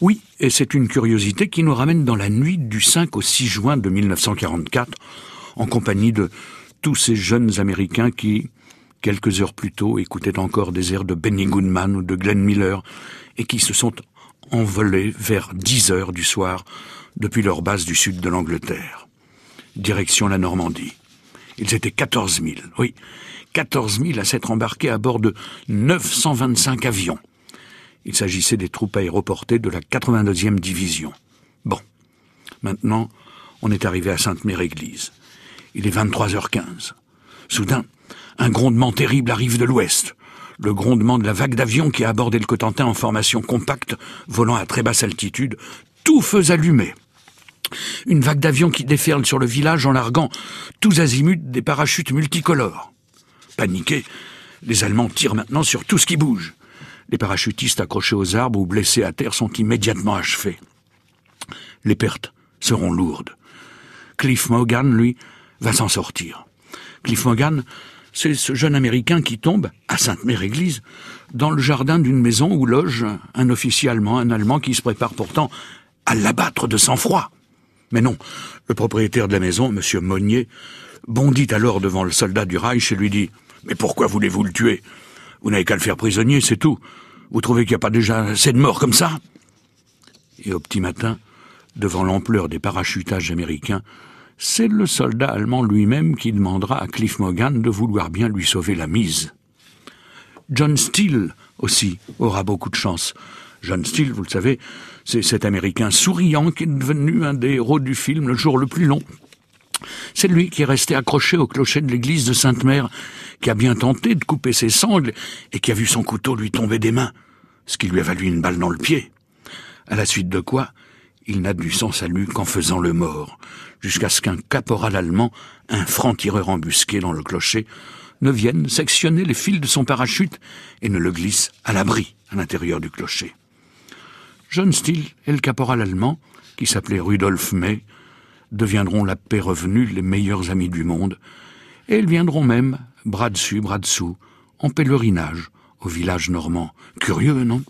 Oui, et c'est une curiosité qui nous ramène dans la nuit du 5 au 6 juin de 1944, en compagnie de tous ces jeunes Américains qui, quelques heures plus tôt, écoutaient encore des airs de Benny Goodman ou de Glenn Miller, et qui se sont envolés vers 10 heures du soir depuis leur base du sud de l'Angleterre. Direction la Normandie. Ils étaient 14 000, oui, 14 000 à s'être embarqués à bord de 925 avions. Il s'agissait des troupes aéroportées de la 82e division. Bon. Maintenant, on est arrivé à Sainte-Mère-Église. Il est 23h15. Soudain, un grondement terrible arrive de l'ouest. Le grondement de la vague d'avions qui a abordé le Cotentin en formation compacte, volant à très basse altitude, tout feu allumé. Une vague d'avions qui déferle sur le village en larguant tous azimuts des parachutes multicolores. Paniqués, les Allemands tirent maintenant sur tout ce qui bouge. Les parachutistes accrochés aux arbres ou blessés à terre sont immédiatement achevés. Les pertes seront lourdes. Cliff Morgan, lui, va s'en sortir. Cliff Morgan, c'est ce jeune Américain qui tombe, à Sainte-Mère-Église, dans le jardin d'une maison où loge un officier allemand, un Allemand qui se prépare pourtant à l'abattre de sang-froid. Mais non, le propriétaire de la maison, M. Monnier, bondit alors devant le soldat du Reich et lui dit « Mais pourquoi voulez-vous le tuer? Vous n'avez qu'à le faire prisonnier, c'est tout. Vous trouvez qu'il n'y a pas déjà assez de morts comme ça ?» Et au petit matin, devant l'ampleur des parachutages américains, c'est le soldat allemand lui-même qui demandera à Cliff Morgan de vouloir bien lui sauver la mise. John Steele aussi aura beaucoup de chance. John Steele, vous le savez, c'est cet Américain souriant qui est devenu un des héros du film Le jour le plus long. C'est lui qui est resté accroché au clocher de l'église de Sainte-Mère, qui a bien tenté de couper ses sangles et qui a vu son couteau lui tomber des mains, ce qui lui a valu une balle dans le pied. À la suite de quoi, il n'a du son salut qu'en faisant le mort, jusqu'à ce qu'un caporal allemand, un franc-tireur embusqué dans le clocher, ne vienne sectionner les fils de son parachute et ne le glisse à l'abri à l'intérieur du clocher. John Steele et le caporal allemand, qui s'appelait Rudolf May, deviendront la paix revenue les meilleurs amis du monde, et ils viendront même, bras dessus, bras dessous, en pèlerinage au village normand. Curieux, non?